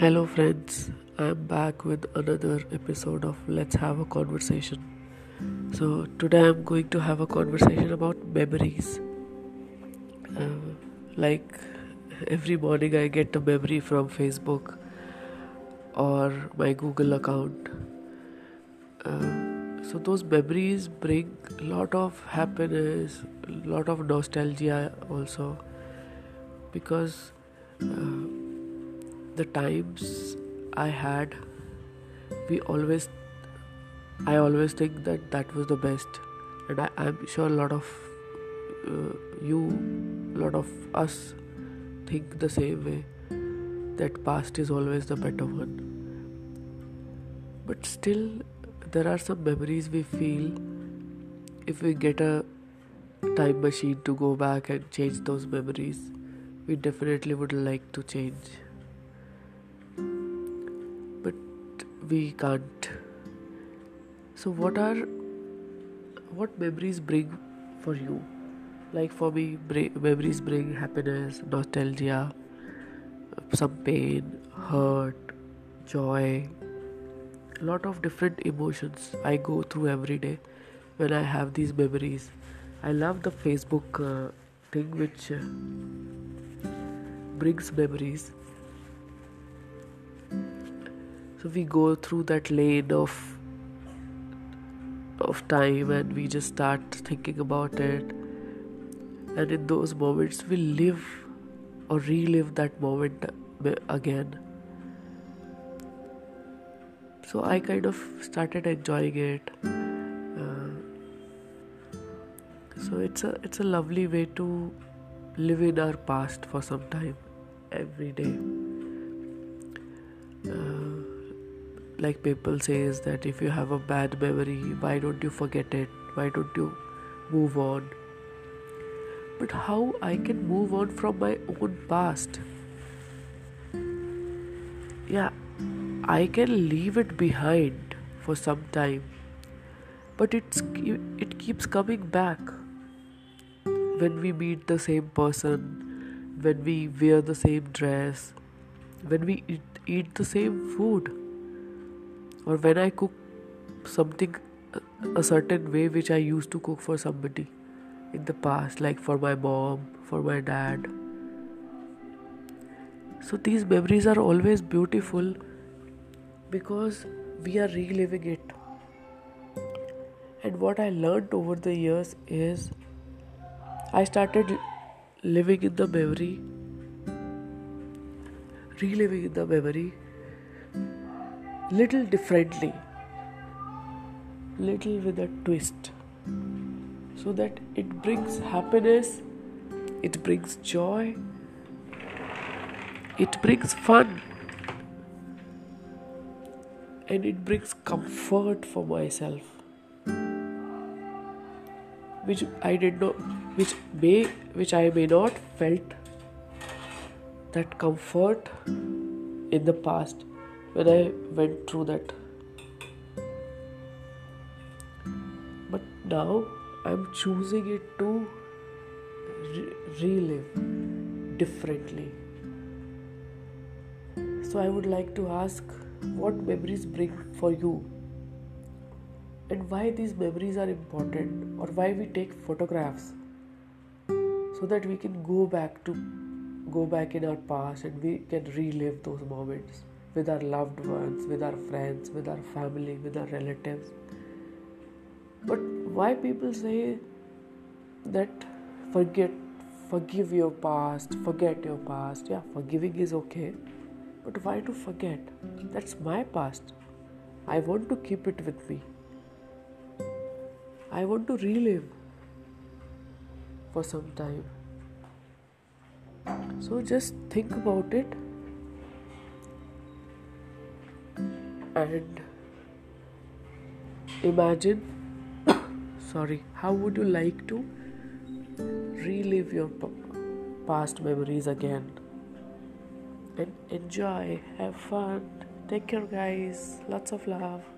Hello, friends. I'm back with another episode of Let's Have a Conversation. So, today I'm going to have a conversation about memories. Uh, like every morning, I get a memory from Facebook or my Google account. Uh, so, those memories bring a lot of happiness, a lot of nostalgia also because. Uh, the times I had, we always, I always think that that was the best, and I, am sure a lot of uh, you, a lot of us, think the same way. That past is always the better one. But still, there are some memories we feel if we get a time machine to go back and change those memories, we definitely would like to change. We can't. So what are what memories bring for you? Like for me memories bring happiness nostalgia some pain hurt joy a lot of different emotions i go through every day when i have these memories. I love the facebook uh, thing which uh, brings memories we go through that lane of of time and we just start thinking about it and in those moments we live or relive that moment again. So i kind of started enjoying it. Uh, so it's a it's a lovely way to live in our past for some time every day like people says that if you have a bad memory why don't you forget it? Why don't you move on? But how i can move on from my own past? Yeah i can leave it behind for some time but it's it keeps coming back. When we meet the same person when we wear the same dress when we eat, eat the same food or when I cook something a certain way which I used to cook for somebody in the past, like for my mom, for my dad. So these memories are always beautiful because we are reliving it. And what I learned over the years is I started living in the memory, reliving in the memory little differently, little with a twist, so that it brings happiness, it brings joy, it brings fun, and it brings comfort for myself. Which I did not, which may, which I may not felt that comfort in the past when I went through that. But now I'm choosing it to re- relive differently. So I would like to ask what memories bring for you and why these memories are important or why we take photographs so that we can go back to go back in our past and we can relive those moments with our loved ones, with our friends, with our family, with our relatives. But why people say that forget, forgive your past, forget your past? Yeah, forgiving is okay. But why to forget? That's my past. I want to keep it with me. I want to relive for some time. So just think about it and imagine sorry how would you like to relive your past memories again? And enjoy have fun. Take care guys. Lots of love